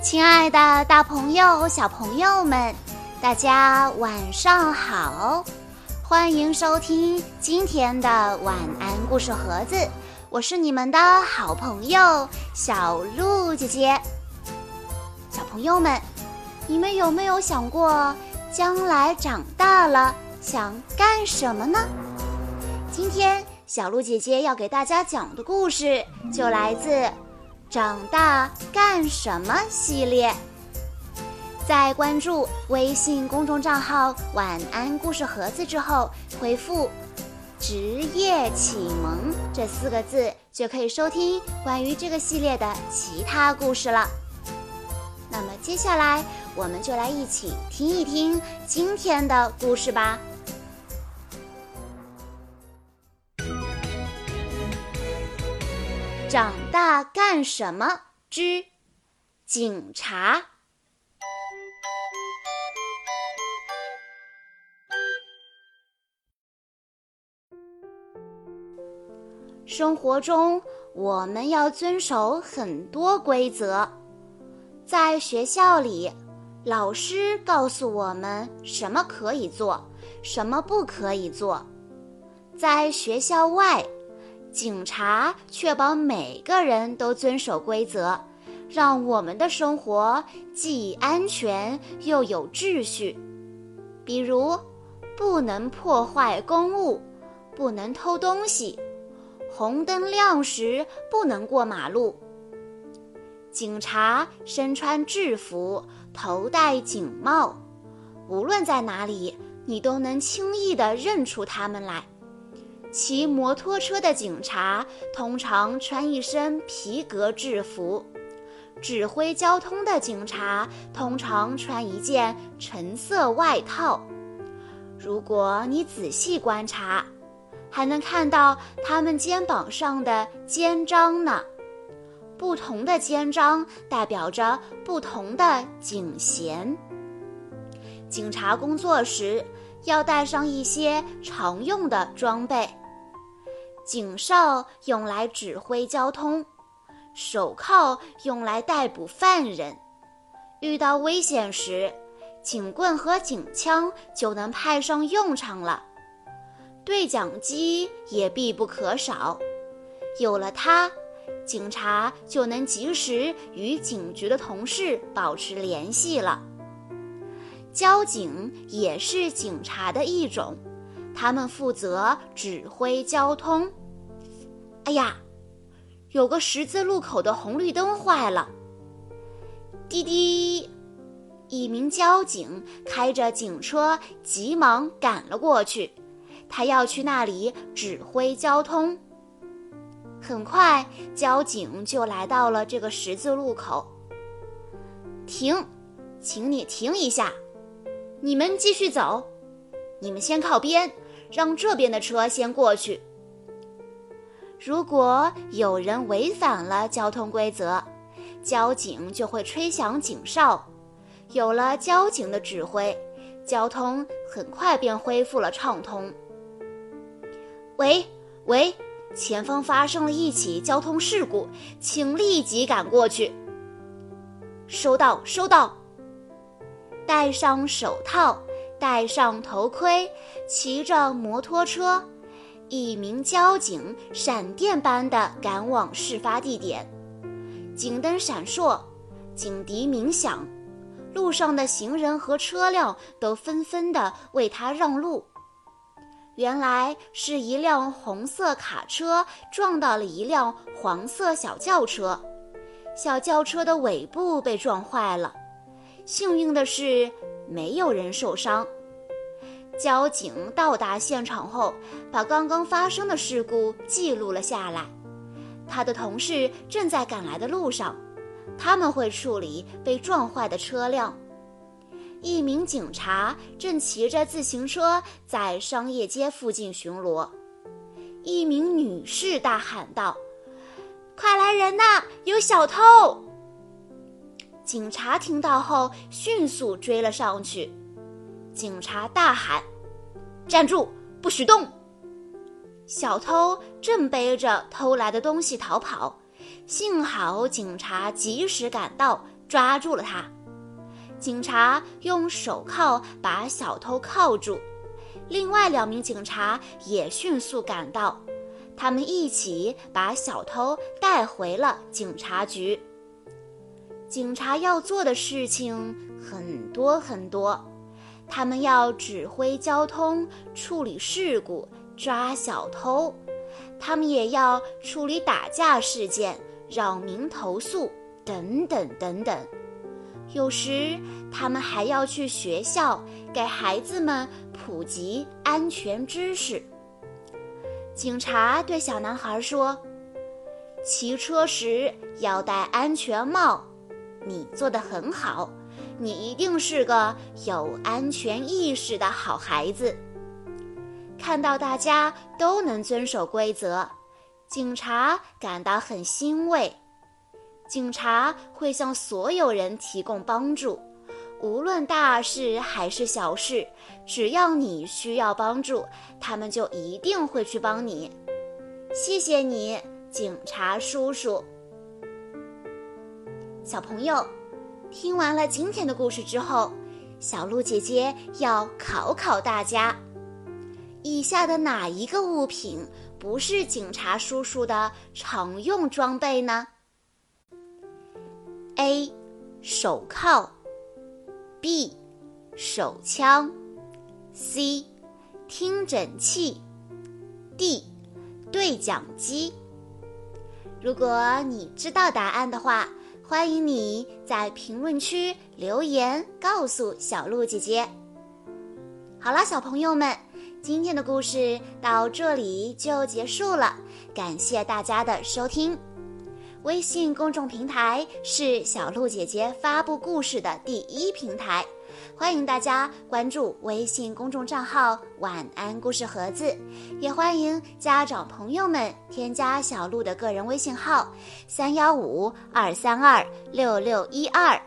亲爱的，大朋友、小朋友们，大家晚上好！欢迎收听今天的晚安故事盒子，我是你们的好朋友小鹿姐姐。小朋友们，你们有没有想过，将来长大了想干什么呢？今天小鹿姐姐要给大家讲的故事，就来自。长大干什么？系列，在关注微信公众账号“晚安故事盒子”之后，回复“职业启蒙”这四个字，就可以收听关于这个系列的其他故事了。那么接下来，我们就来一起听一听今天的故事吧。长大干什么？之警察。生活中，我们要遵守很多规则。在学校里，老师告诉我们什么可以做，什么不可以做；在学校外，警察确保每个人都遵守规则，让我们的生活既安全又有秩序。比如，不能破坏公物，不能偷东西，红灯亮时不能过马路。警察身穿制服，头戴警帽，无论在哪里，你都能轻易地认出他们来。骑摩托车的警察通常穿一身皮革制服，指挥交通的警察通常穿一件橙色外套。如果你仔细观察，还能看到他们肩膀上的肩章呢。不同的肩章代表着不同的警衔。警察工作时要带上一些常用的装备。警哨用来指挥交通，手铐用来逮捕犯人。遇到危险时，警棍和警枪就能派上用场了。对讲机也必不可少，有了它，警察就能及时与警局的同事保持联系了。交警也是警察的一种。他们负责指挥交通。哎呀，有个十字路口的红绿灯坏了。滴滴，一名交警开着警车急忙赶了过去，他要去那里指挥交通。很快，交警就来到了这个十字路口。停，请你停一下，你们继续走，你们先靠边。让这边的车先过去。如果有人违反了交通规则，交警就会吹响警哨。有了交警的指挥，交通很快便恢复了畅通。喂喂，前方发生了一起交通事故，请立即赶过去。收到，收到。戴上手套。戴上头盔，骑着摩托车，一名交警闪电般地赶往事发地点。警灯闪烁，警笛鸣响，路上的行人和车辆都纷纷地为他让路。原来是一辆红色卡车撞到了一辆黄色小轿车，小轿车的尾部被撞坏了。幸运的是。没有人受伤。交警到达现场后，把刚刚发生的事故记录了下来。他的同事正在赶来的路上，他们会处理被撞坏的车辆。一名警察正骑着自行车在商业街附近巡逻。一名女士大喊道：“快来人呐，有小偷！”警察听到后，迅速追了上去。警察大喊：“站住，不许动！”小偷正背着偷来的东西逃跑，幸好警察及时赶到，抓住了他。警察用手铐把小偷铐住，另外两名警察也迅速赶到，他们一起把小偷带回了警察局。警察要做的事情很多很多，他们要指挥交通、处理事故、抓小偷，他们也要处理打架事件、扰民投诉等等等等。有时，他们还要去学校给孩子们普及安全知识。警察对小男孩说：“骑车时要戴安全帽。你做得很好，你一定是个有安全意识的好孩子。”看到大家都能遵守规则，警察感到很欣慰。警察会向所有人提供帮助，无论大事还是小事，只要你需要帮助，他们就一定会去帮你。谢谢你，警察叔叔。小朋友，听完了今天的故事之后，小鹿姐姐要考考大家：以下的哪一个物品不是警察叔叔的常用装备呢？A，手铐；B，手枪；C，听诊器；D，对讲机。如果你知道答案的话，欢迎你在评论区留言告诉小鹿姐姐。好啦，小朋友们，今天的故事到这里就结束了，感谢大家的收听。微信公众平台是小鹿姐姐发布故事的第一平台，欢迎大家关注微信公众账号“晚安故事盒子”，也欢迎家长朋友们添加小鹿的个人微信号三幺五二三二六六一二，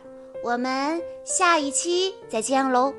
我们下一期再见喽。